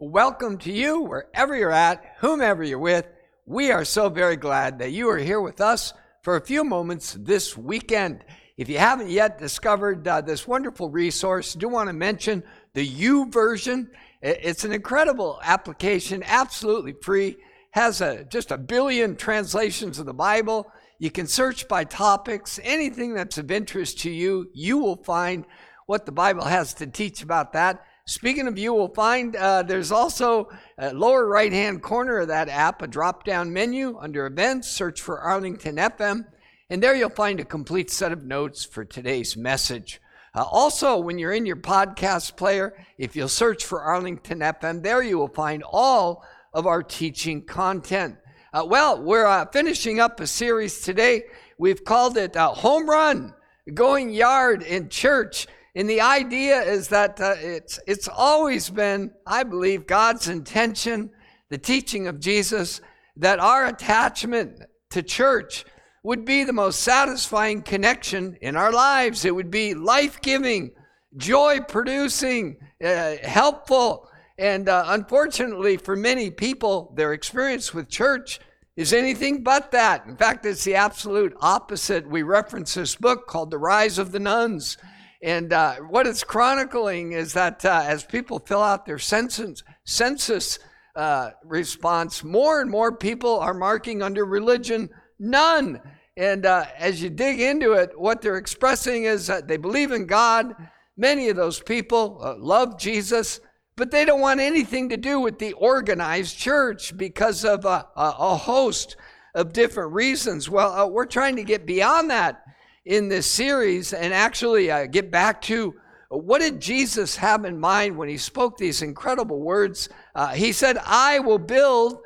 Welcome to you, wherever you're at, whomever you're with. We are so very glad that you are here with us for a few moments this weekend. If you haven't yet discovered uh, this wonderful resource, I do want to mention the YouVersion. It's an incredible application, absolutely free, has a, just a billion translations of the Bible. You can search by topics, anything that's of interest to you, you will find what the Bible has to teach about that. Speaking of you, will find uh, there's also lower right hand corner of that app a drop down menu under events. Search for Arlington FM, and there you'll find a complete set of notes for today's message. Uh, also, when you're in your podcast player, if you'll search for Arlington FM, there you will find all of our teaching content. Uh, well, we're uh, finishing up a series today. We've called it uh, Home Run Going Yard in Church. And the idea is that uh, it's, it's always been, I believe, God's intention, the teaching of Jesus, that our attachment to church would be the most satisfying connection in our lives. It would be life giving, joy producing, uh, helpful. And uh, unfortunately, for many people, their experience with church is anything but that. In fact, it's the absolute opposite. We reference this book called The Rise of the Nones. And uh, what it's chronicling is that uh, as people fill out their census, census uh, response, more and more people are marking under religion none. And uh, as you dig into it, what they're expressing is that they believe in God. Many of those people uh, love Jesus, but they don't want anything to do with the organized church because of a, a, a host of different reasons. Well, uh, we're trying to get beyond that in this series and actually uh, get back to what did Jesus have in mind when he spoke these incredible words? Uh, he said, I will build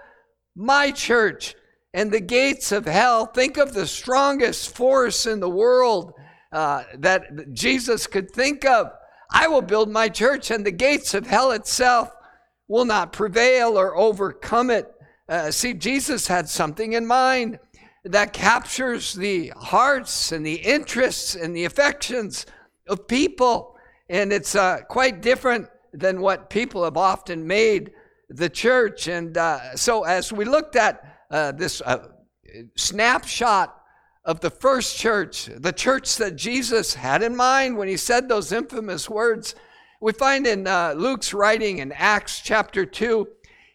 my church and the gates of hell. Think of the strongest force in the world uh, that Jesus could think of. I will build my church and the gates of hell itself will not prevail or overcome it. Uh, see, Jesus had something in mind that captures the hearts and the interests and the affections of people. And it's uh, quite different than what people have often made the church. And uh, so, as we looked at uh, this uh, snapshot of the first church, the church that Jesus had in mind when he said those infamous words, we find in uh, Luke's writing in Acts chapter 2,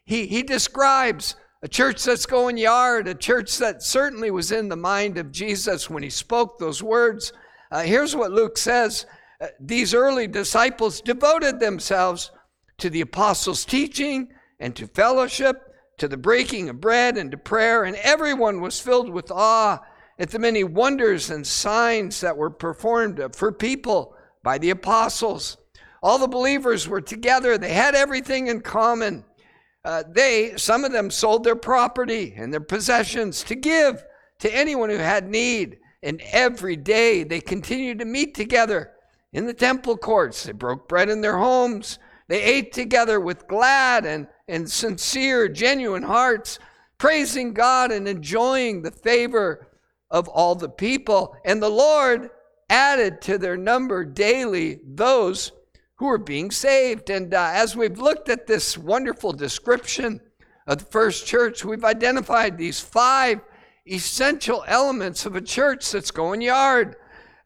he, he describes a church that's going yard, a church that certainly was in the mind of Jesus when he spoke those words. Uh, here's what Luke says uh, These early disciples devoted themselves to the apostles' teaching and to fellowship, to the breaking of bread and to prayer, and everyone was filled with awe at the many wonders and signs that were performed for people by the apostles. All the believers were together, they had everything in common uh, they, some of them sold their property and their possessions to give to anyone who had need. And every day they continued to meet together in the temple courts. They broke bread in their homes. They ate together with glad and, and sincere, genuine hearts, praising God and enjoying the favor of all the people. And the Lord added to their number daily those who are being saved. And uh, as we've looked at this wonderful description of the first church, we've identified these five essential elements of a church that's going yard.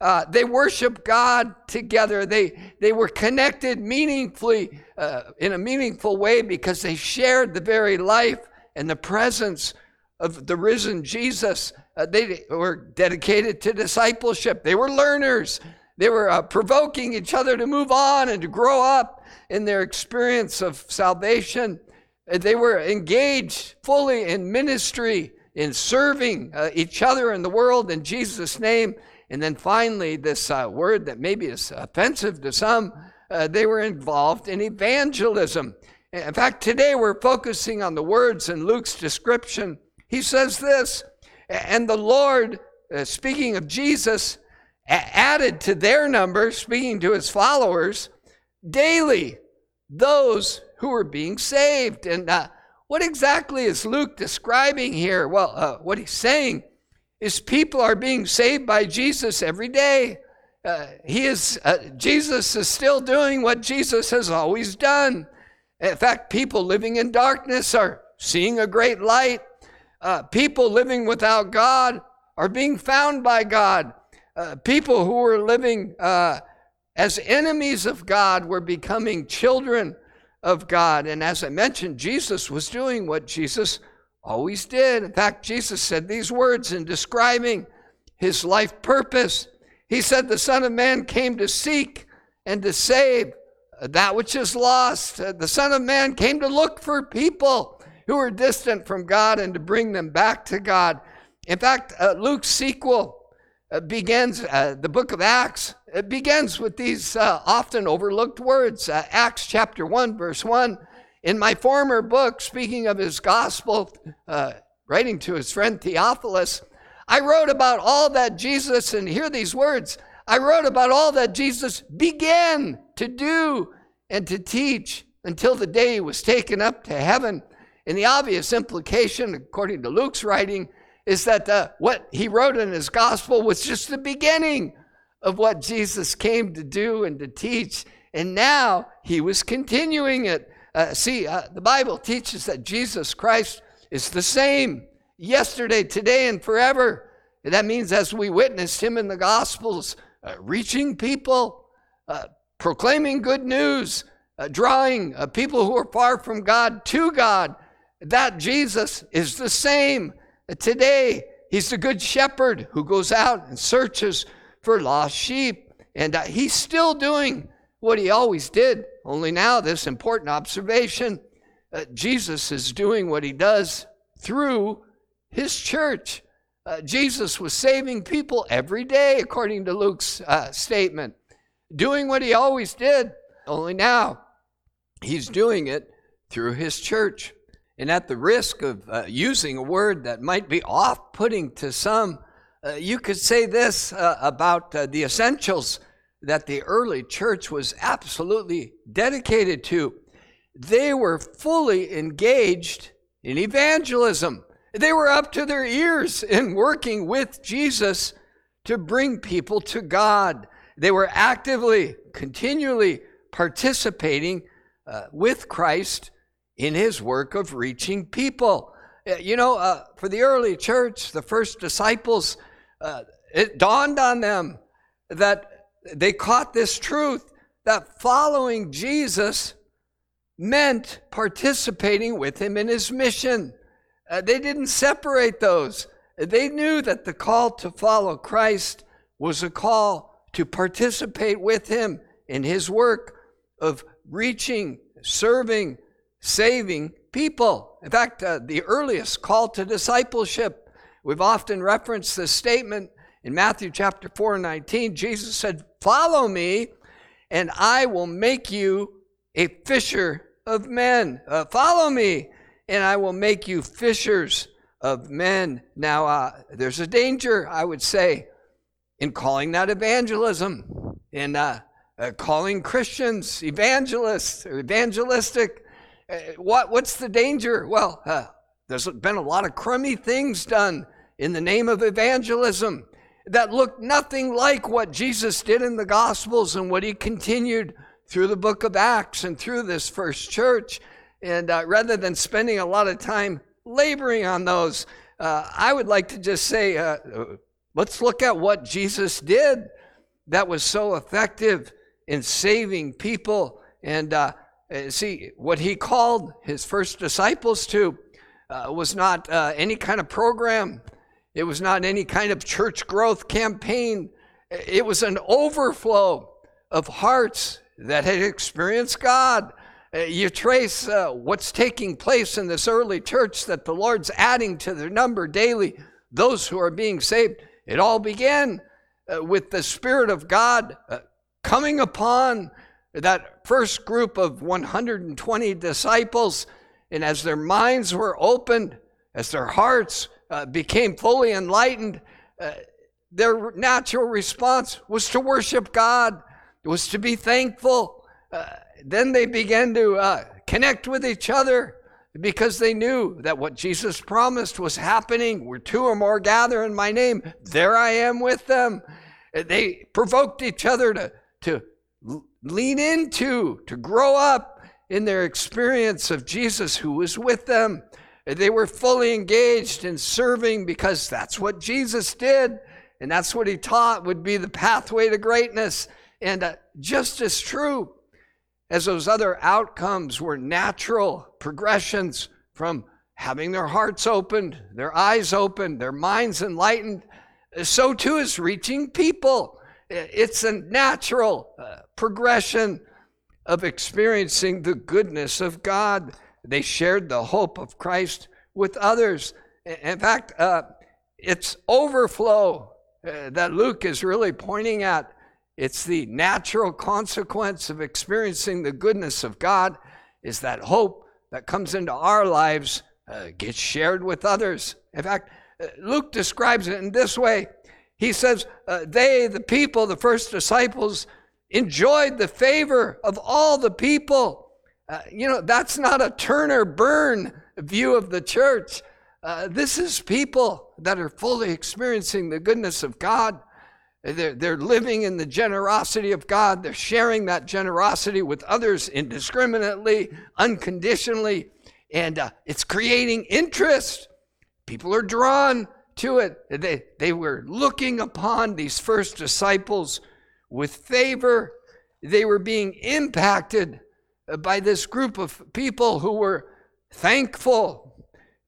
Uh, they worship God together. They, they were connected meaningfully, uh, in a meaningful way, because they shared the very life and the presence of the risen Jesus. Uh, they were dedicated to discipleship. They were learners. They were uh, provoking each other to move on and to grow up in their experience of salvation. They were engaged fully in ministry, in serving uh, each other in the world in Jesus' name. And then finally, this uh, word that maybe is offensive to some, uh, they were involved in evangelism. In fact, today we're focusing on the words in Luke's description. He says this, and the Lord, uh, speaking of Jesus, added to their number, speaking to his followers, daily those who were being saved. And uh, what exactly is Luke describing here? Well, uh, what he's saying is people are being saved by Jesus every day. Uh, he is uh, Jesus is still doing what Jesus has always done. In fact, people living in darkness are seeing a great light. Uh, people living without God are being found by God. Uh, people who were living uh, as enemies of God were becoming children of God. And as I mentioned, Jesus was doing what Jesus always did. In fact, Jesus said these words in describing his life purpose. He said, The Son of Man came to seek and to save that which is lost. The Son of Man came to look for people who are distant from God and to bring them back to God. In fact, uh, Luke's sequel begins, uh, the book of Acts, it begins with these uh, often overlooked words. Uh, Acts chapter 1, verse 1. In my former book, speaking of his gospel, uh, writing to his friend Theophilus, I wrote about all that Jesus, and hear these words I wrote about all that Jesus began to do and to teach until the day he was taken up to heaven. And the obvious implication, according to Luke's writing, is that uh, what he wrote in his gospel was just the beginning of what Jesus came to do and to teach. And now he was continuing it. Uh, see, uh, the Bible teaches that Jesus Christ is the same yesterday, today, and forever. And that means as we witnessed him in the Gospels, uh, reaching people, uh, proclaiming good news, uh, drawing uh, people who are far from God to God, that Jesus is the same today. He's the good shepherd who goes out and searches for lost sheep. And uh, he's still doing what he always did, only now, this important observation uh, Jesus is doing what he does through his church. Uh, Jesus was saving people every day, according to Luke's uh, statement, doing what he always did, only now he's doing it through his church. And at the risk of uh, using a word that might be off putting to some, uh, you could say this uh, about uh, the essentials that the early church was absolutely dedicated to. They were fully engaged in evangelism. They were up to their ears in working with Jesus to bring people to God. They were actively, continually participating uh, with Christ in his work of reaching people. Uh, you know, uh, for the early church, the first disciples, uh, it dawned on them that they caught this truth that following Jesus meant participating with him in his mission. Uh, they didn't separate those. They knew that the call to follow Christ was a call to participate with him in his work of reaching, serving, saving people. In fact, uh, the earliest call to discipleship, we've often referenced this statement in Matthew chapter 4 19. Jesus said, Follow me, and I will make you a fisher of men. Uh, follow me, and I will make you fishers of men. Now, uh, there's a danger, I would say, in calling that evangelism, in uh, uh, calling Christians evangelists, evangelistic. Uh, what, what's the danger? Well, uh, there's been a lot of crummy things done in the name of evangelism that look nothing like what Jesus did in the Gospels and what he continued through the book of Acts and through this first church. And uh, rather than spending a lot of time laboring on those, uh, I would like to just say, uh, let's look at what Jesus did that was so effective in saving people. And uh, see, what he called his first disciples to uh, was not any kind of program, it was not any kind of church growth campaign. It was an overflow of hearts that had experienced God uh, you trace uh, what's taking place in this early church that the Lord's adding to their number daily, those who are being saved. It all began uh, with the Spirit of God uh, coming upon that first group of 120 disciples. And as their minds were opened, as their hearts uh, became fully enlightened, uh, their natural response was to worship God, was to be thankful then they began to uh, connect with each other because they knew that what Jesus promised was happening. Where two or more gather in my name, there I am with them. They provoked each other to, to lean into, to grow up, in their experience of Jesus who was with them. They were fully engaged in serving because that's what Jesus did. And that's what he taught would be the pathway to greatness. And uh, just as true as those other outcomes were natural progressions from having their hearts opened, their eyes opened, their minds enlightened, so too is reaching people. It's a natural uh, progression of experiencing the goodness of God. They shared the hope of Christ with others. In fact, uh, it's overflow uh, that Luke is really pointing at. It's the natural consequence of experiencing the goodness of God, is that hope that comes into our lives uh, gets shared with others. In fact, uh, Luke describes it in this way. He says, uh, They, the people, the first disciples, enjoyed the favor of all the people. Uh, you know, that's not a turn or burn view of the church. Uh, this is people that are fully experiencing the goodness of God. They're, they're living in the generosity of God. They're sharing that generosity with others indiscriminately, unconditionally, and uh, it's creating interest. People are drawn to it. They, they were looking upon these first disciples with favor. They were being impacted by this group of people who were thankful,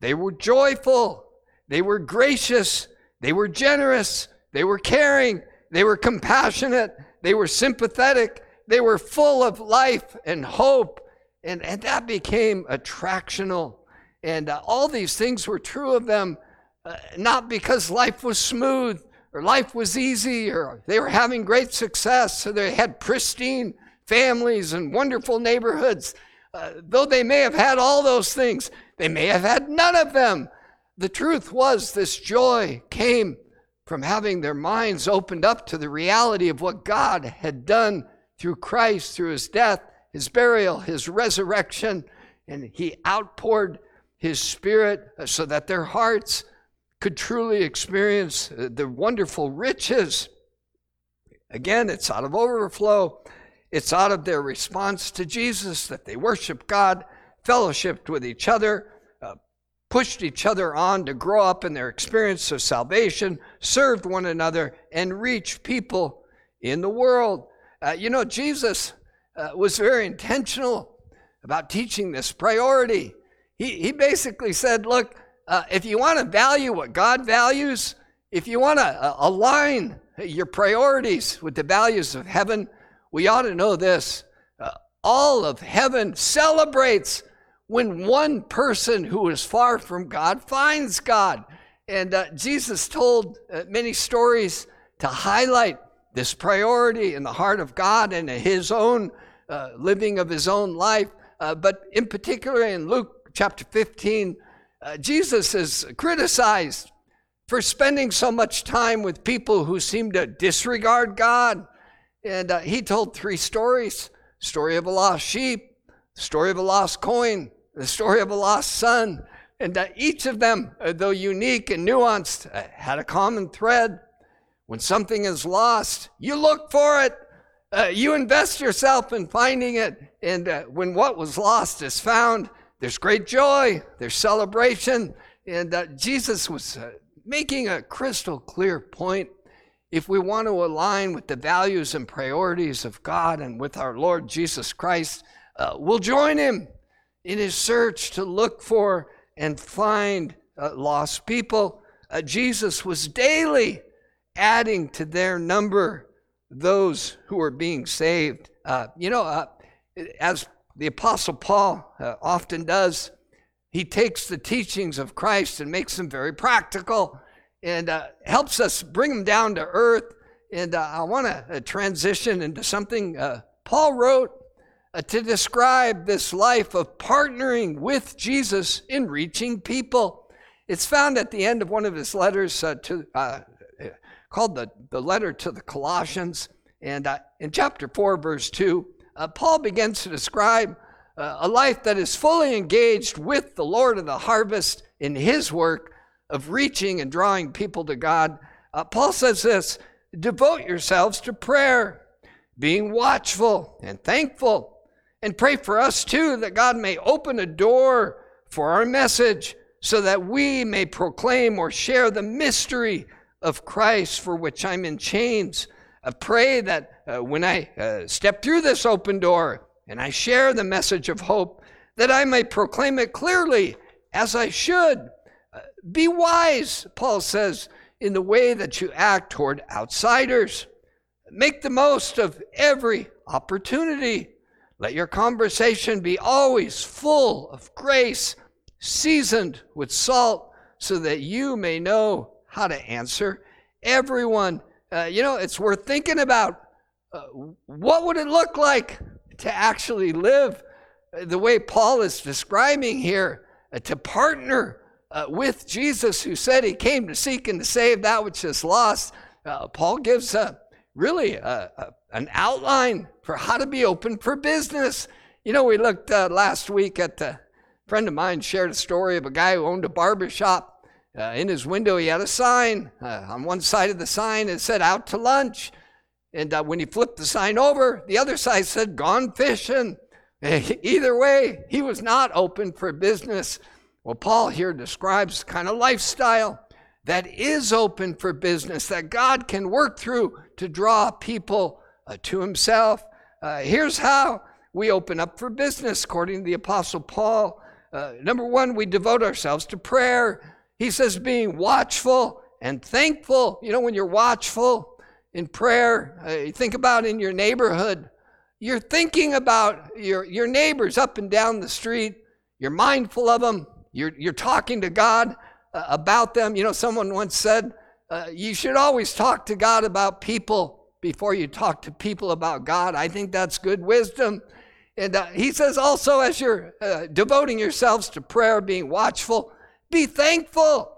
they were joyful, they were gracious, they were generous, they were caring, they were compassionate, they were sympathetic, they were full of life and hope. And, and that became attractional. And uh, all these things were true of them, uh, not because life was smooth, or life was easy or they were having great success or they had pristine families and wonderful neighborhoods. Uh, though they may have had all those things, they may have had none of them. The truth was, this joy came from having their minds opened up to the reality of what God had done through Christ, through his death, his burial, his resurrection, and he outpoured his spirit so that their hearts could truly experience the wonderful riches. Again, it's out of overflow. It's out of their response to Jesus that they worshiped God, fellowshipped with each other, uh, pushed each other on to grow up in their experience of salvation, served one another, and reached people in the world. Uh, you know, Jesus uh, was very intentional about teaching this priority. He, he basically said, Look, uh, if you want to value what God values, if you want to uh, align your priorities with the values of heaven, we ought to know this. Uh, all of heaven celebrates when one person who is far from God finds God. And uh, Jesus told uh, many stories to highlight this priority in the heart of God and his own uh, living of his own life. but in particular, in Luke chapter 15, uh, Jesus is criticized for spending so much time with people who seem to disregard God. And uh, he told three stories story of a lost sheep, story of a lost coin, the story of a lost son. And uh, each of them, uh, though unique and nuanced, uh, had a common thread. When something is lost, you look for it. Uh, you invest yourself in finding it. And when what was lost is found, there's great joy, there's celebration. And uh, Jesus was uh, making a crystal clear point. If we want to align with the values and priorities of God and with our Lord Jesus Christ, uh, we'll join him in his search to look for and find uh, lost people. Uh, Jesus was daily adding to their number those who were being saved. Uh, you know, as the Apostle Paul uh, often does. He takes the teachings of Christ and makes them very practical and uh, helps us bring them down to earth. And uh, I want to uh, transition into something uh, Paul wrote uh, to describe this life of partnering with Jesus in reaching people. It's found at the end of one of his letters to, called the, the letter to the Colossians. And in chapter 4, verse 2, uh, Paul begins to describe uh, a life that is fully engaged with the Lord of the harvest in his work of reaching and drawing people to God. Uh, Paul says this devote yourselves to prayer, being watchful and thankful. And pray for us too that God may open a door for our message so that we may proclaim or share the mystery of Christ for which I'm in chains. I pray that uh, when I uh, step through this open door and I share the message of hope, that I may proclaim it clearly as I should. Uh, be wise, Paul says, in the way that you act toward outsiders. Make the most of every opportunity. Let your conversation be always full of grace, seasoned with salt, so that you may know how to answer everyone. Uh, you know, it's worth thinking about. Uh, what would it look like to actually live the way Paul is describing here, uh, to partner uh, with Jesus, who said he came to seek and to save that which is lost? Uh, Paul gives a, really a, a, an outline for how to be open for business. You know, we looked uh, last week at a friend of mine shared a story of a guy who owned a barber shop uh, in his window, he had a sign. Uh, on one side of the sign, it said out to lunch. And uh, when he flipped the sign over, the other side said gone fishing. Either way, he was not open for business. Well, Paul here describes kind of lifestyle that is open for business, that God can work through to draw people uh, to himself. Uh, here's how we open up for business, according to the Apostle Paul. Uh, number one, we devote ourselves to prayer. He says, being watchful and thankful. You know, when you're watchful in prayer, uh, think about in your neighborhood, you're thinking about your, your neighbors up and down the street. You're mindful of them. You're, you're talking to God uh, about them. You know, someone once said, uh, you should always talk to God about people before you talk to people about God. I think that's good wisdom. And uh, he says also, as you're uh, devoting yourselves to prayer, being watchful, be thankful.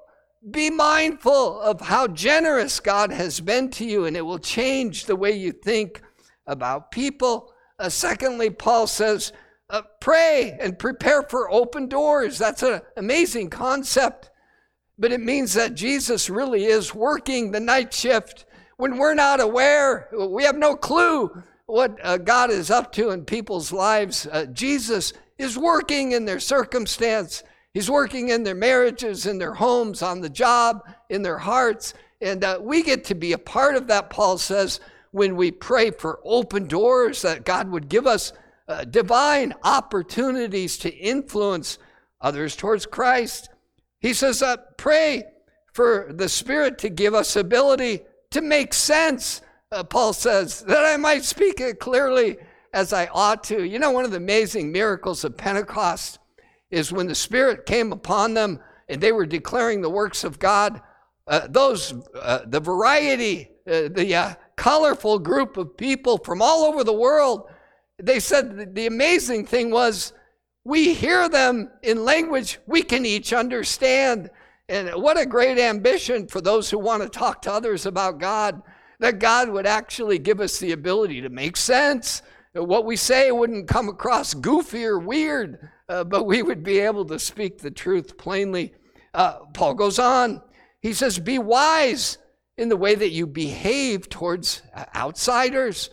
Be mindful of how generous God has been to you, and it will change the way you think about people. Uh, secondly, Paul says, uh, pray and prepare for open doors. That's an amazing concept, but it means that Jesus really is working the night shift when we're not aware, we have no clue what uh, God is up to in people's lives. Uh, Jesus is working in their circumstance. He's working in their marriages, in their homes, on the job, in their hearts. And uh, we get to be a part of that, Paul says, when we pray for open doors that God would give us uh, divine opportunities to influence others towards Christ. He says, uh, pray for the Spirit to give us ability to make sense, uh, Paul says, that I might speak it clearly as I ought to. You know, one of the amazing miracles of Pentecost is when the Spirit came upon them and they were declaring the works of God. Uh, those, uh, the variety, uh, the uh, colorful group of people from all over the world, they said the amazing thing was we hear them in language we can each understand. And what a great ambition for those who want to talk to others about God, that God would actually give us the ability to make sense. What we say wouldn't come across goofy or weird, uh, but we would be able to speak the truth plainly. Uh, Paul goes on. He says, Be wise in the way that you behave towards uh, outsiders.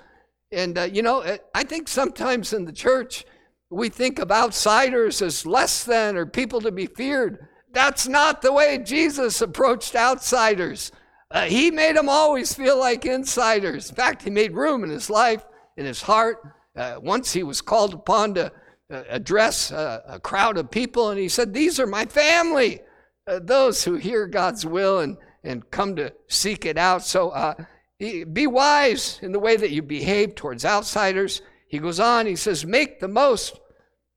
And, uh, you know, uh, I think sometimes in the church, we think of outsiders as less than or people to be feared. That's not the way Jesus approached outsiders. Uh, he made them always feel like insiders. In fact, he made room in his life, in his heart. Uh, once he was called upon to address a, a, crowd of people, and he said, These are my family, uh, those who hear God's will and, and come to seek it out. So uh, be wise in the way that you behave towards outsiders. He goes on, he says, Make the most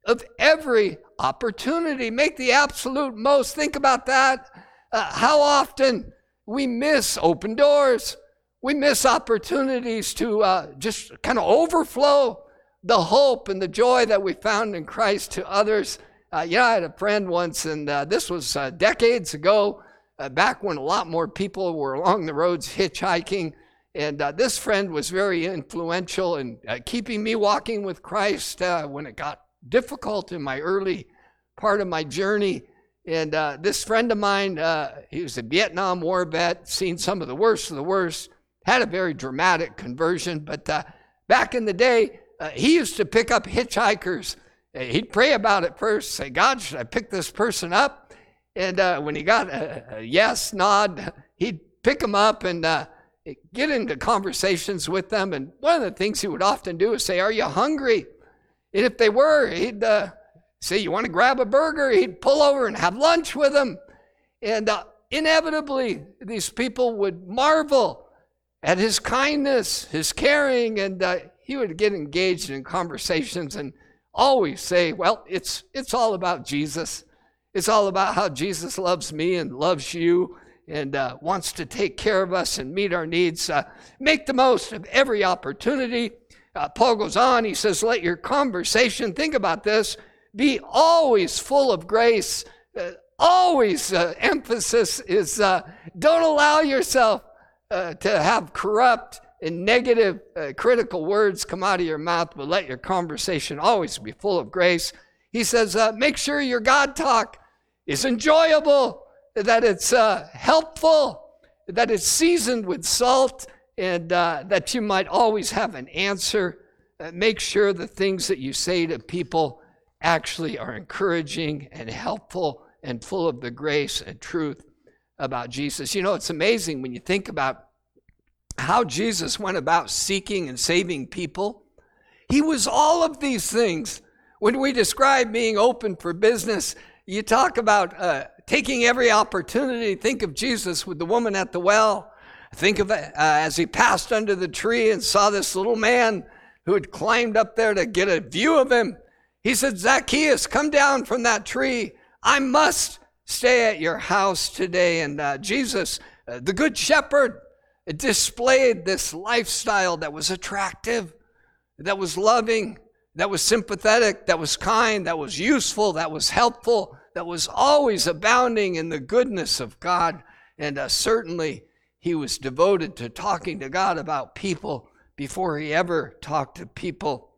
of every opportunity, make the absolute most. Think about that. Uh, how often we miss open doors. We miss opportunities to uh, just kind of overflow the hope and the joy that we found in Christ to others. Uh, know, I had a friend once, and uh, this was uh, decades ago, uh, back when a lot more people were along the roads hitchhiking. And uh, this friend was very influential in uh, keeping me walking with Christ when it got difficult in my early part of my journey. And this friend of mine, he was a Vietnam War vet, seen some of the worst of the worst, had a very dramatic conversion. But back in the day, uh, he used to pick up hitchhikers. Uh, he'd pray about it first, say, God, should I pick this person up? And uh, when he got a, a, yes nod, he'd pick them up and uh, get into conversations with them. And one of the things he would often do is say, Are you hungry? And if they were, he'd uh, say, You want to grab a burger? He'd pull over and have lunch with them. And inevitably, these people would marvel at his kindness, his caring, and uh, he would get engaged in conversations and always say, Well, it's, it's all about Jesus. It's all about how Jesus loves me and loves you and uh, wants to take care of us and meet our needs. Uh, make the most of every opportunity. Uh, Paul goes on, he says, Let your conversation, think about this, be always full of grace. Uh, always uh, emphasis is uh, don't allow yourself to have corrupt and negative uh, critical words come out of your mouth, but let your conversation always be full of grace. He says, uh, make sure your God talk is enjoyable, that it's uh, helpful, that it's seasoned with salt, and that you might always have an answer. make sure the things that you say to people actually are encouraging and helpful and full of the grace and truth about Jesus. You know, it's amazing when you think about how Jesus went about seeking and saving people. He was all of these things. When we describe being open for business, you talk about uh, taking every opportunity. Think of Jesus with the woman at the well. Think of uh, as he passed under the tree and saw this little man who had climbed up there to get a view of him. He said, Zacchaeus, come down from that tree. I must stay at your house today. And uh, Jesus, uh, the Good Shepherd, displayed this lifestyle that was attractive, that was loving, that was sympathetic, that was kind, that was useful, that was helpful, that was always abounding in the goodness of God. And uh, certainly, he was devoted to talking to God about people before he ever talked to people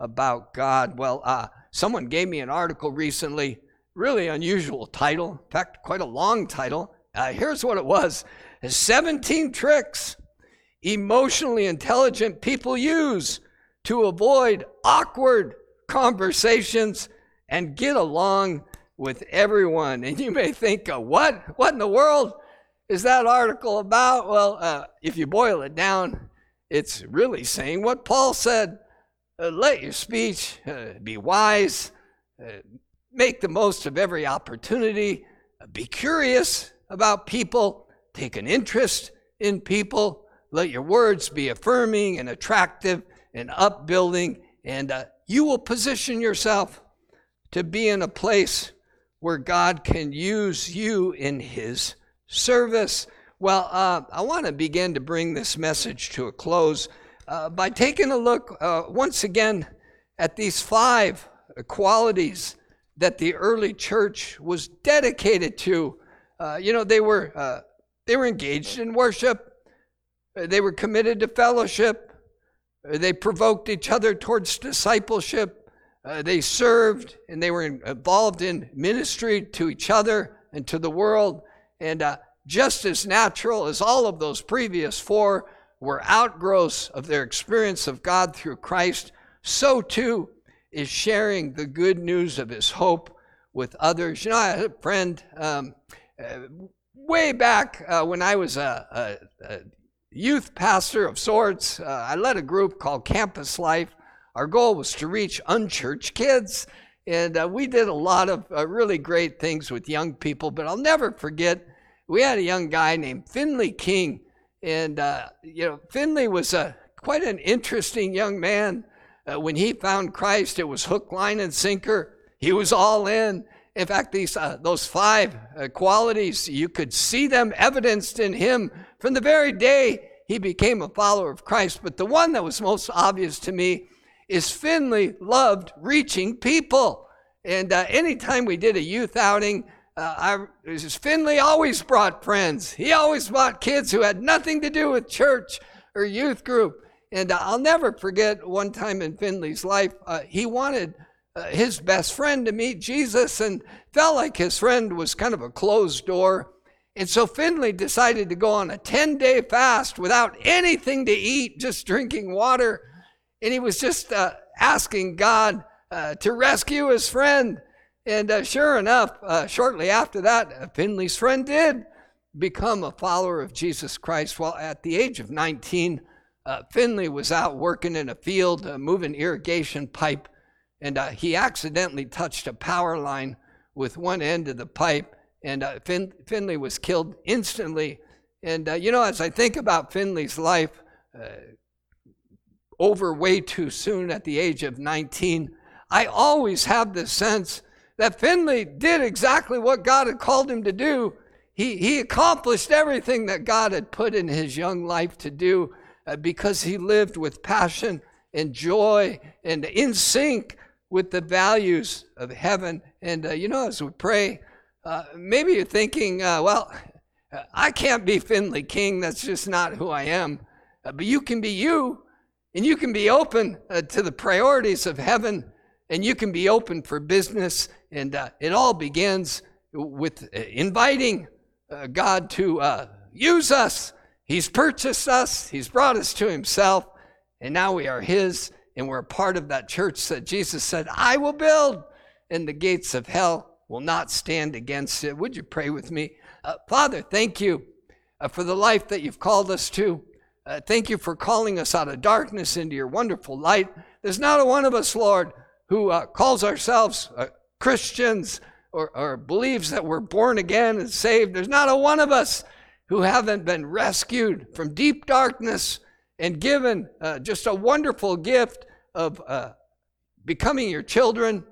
about God. Well, uh, someone gave me an article recently really unusual title, in fact, quite a long title. Uh, here's what it was 17 tricks emotionally intelligent people use to avoid awkward conversations and get along with everyone. And you may think, uh, what? What in the world is that article about? Well, uh, if you boil it down, it's really saying what Paul said uh, let your speech uh, be wise, uh, make the most of every opportunity, be curious about people, take an interest in people, let your words be affirming and attractive and upbuilding, and uh, you will position yourself to be in a place where God can use you in His service. Well, uh, I want to begin to bring this message to a close uh, by taking a look uh, once again at these five qualities that the early church was dedicated to. Uh, you know, they were uh, they were engaged in worship. Uh, they were committed to fellowship. Uh, they provoked each other towards discipleship. Uh, they served and they were involved in ministry to each other and to the world. And just as natural as all of those previous four were outgrowths of their experience of God through Christ, so too is sharing the good news of his hope with others. You know, I had a friend um, way back uh, when I was a, a, a, youth pastor of sorts. Uh, I led a group called Campus Life. Our goal was to reach unchurched kids. And uh, we did a lot of uh, really great things with young people, but I'll never forget we had a young guy named Finley King. And, uh, you know, Finley was a, quite an interesting young man. Uh, when he found Christ, it was hook, line, and sinker. He was all in. In fact, these uh, those five uh, qualities you could see them evidenced in him from the very day he became a follower of Christ. But the one that was most obvious to me is Finley loved reaching people. And uh, anytime we did a youth outing, uh, I, Finley always brought friends. He always brought kids who had nothing to do with church or youth group. And I'll never forget one time in Finley's life, uh, he wanted uh, his best friend to meet Jesus and felt like his friend was kind of a closed door. And so Finley decided to go on a 10 day fast without anything to eat, just drinking water. And he was just uh, asking God uh, to rescue his friend. And uh, sure enough, uh, shortly after that, uh, Finley's friend did become a follower of Jesus Christ. Well, at the age of 19, uh, Finley was out working in a field, uh, moving irrigation pipe, and uh, he accidentally touched a power line with one end of the pipe, and uh, fin- Finley was killed instantly. And uh, you know, as I think about Finley's life, uh, over way too soon at the age of 19, I always have this sense that Finley did exactly what God had called him to do. He, he accomplished everything that God had put in his young life to do uh, because he lived with passion and joy and in sync with the values of heaven. And, uh, you know, as we pray, uh, maybe you're thinking, uh, well, I can't be Finley King. That's just not who I am. Uh, but you can be you, and you can be open uh, to the priorities of heaven, and you can be open for business. And it all begins with inviting God to use us He's purchased us, He's brought us to Himself, and now we are His, and we're a part of that church that Jesus said, I will build, and the gates of hell will not stand against it. Would you pray with me? Uh, Father, thank you uh, for the life that you've called us to. Uh, thank you for calling us out of darkness into your wonderful light. There's not a one of us, Lord, who uh, calls ourselves uh, Christians or, or believes that we're born again and saved. There's not a one of us who haven't been rescued from deep darkness and given uh, just a wonderful gift of uh, becoming your children,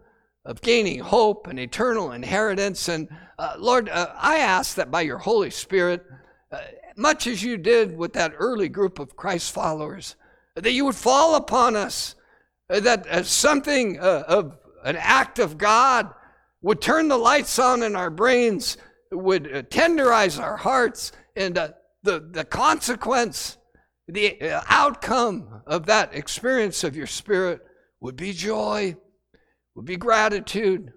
of gaining hope and eternal inheritance. And uh, Lord, uh, I ask that by your Holy Spirit, uh, much as you did with that early group of Christ followers, that you would fall upon us, uh, that something of an act of God would turn the lights on in our brains, would tenderize our hearts, and the, the consequence, the uh, outcome of that experience of your spirit would be joy, would be gratitude,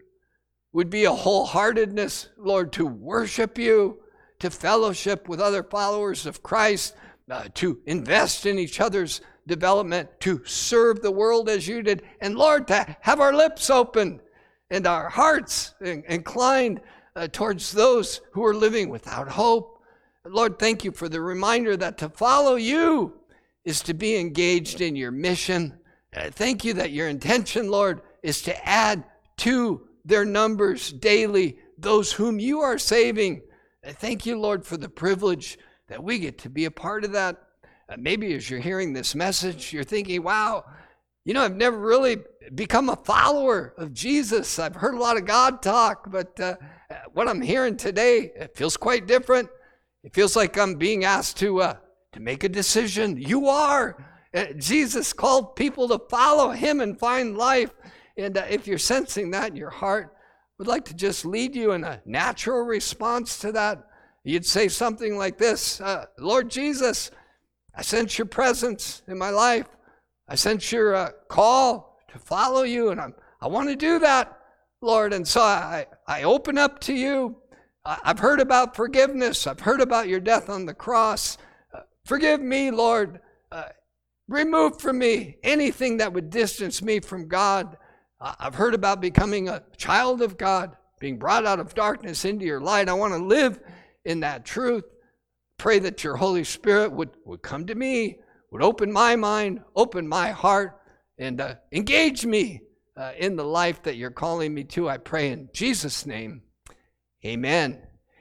would be a wholeheartedness, Lord, to worship you, to fellowship with other followers of Christ, uh, to invest in each other's development, to serve the world as you did, and Lord, to have our lips open and our hearts inclined uh, towards those who are living without hope Lord, thank you for the reminder that to follow you is to be engaged in your mission. And I thank you that your intention, Lord, is to add to their numbers daily those whom you are saving. I thank you, Lord, for the privilege that we get to be a part of that. Uh, maybe as you're hearing this message, you're thinking, wow, you know, I've never really become a follower of Jesus. I've heard a lot of God talk, but uh, what I'm hearing today, feels quite different. It feels like I'm being asked to, uh, to make a decision. You are. Uh, Jesus called people to follow him and find life. And uh, if you're sensing that in your heart, would like to just lead you in a natural response to that. You'd say something like this uh, Lord Jesus, I sense your presence in my life. I sense your uh, call to follow you, and I'm, I want to do that, Lord. And so I, I open up to you. I've heard about forgiveness. I've heard about your death on the cross. Uh, forgive me, Lord. Uh, remove from me anything that would distance me from God. Uh, I've heard about becoming a child of God, being brought out of darkness into your light. I want to live in that truth. Pray that your Holy Spirit would, would come to me, would open my mind, open my heart, and uh, engage me uh, in the life that you're calling me to. I pray in Jesus' name. Amen.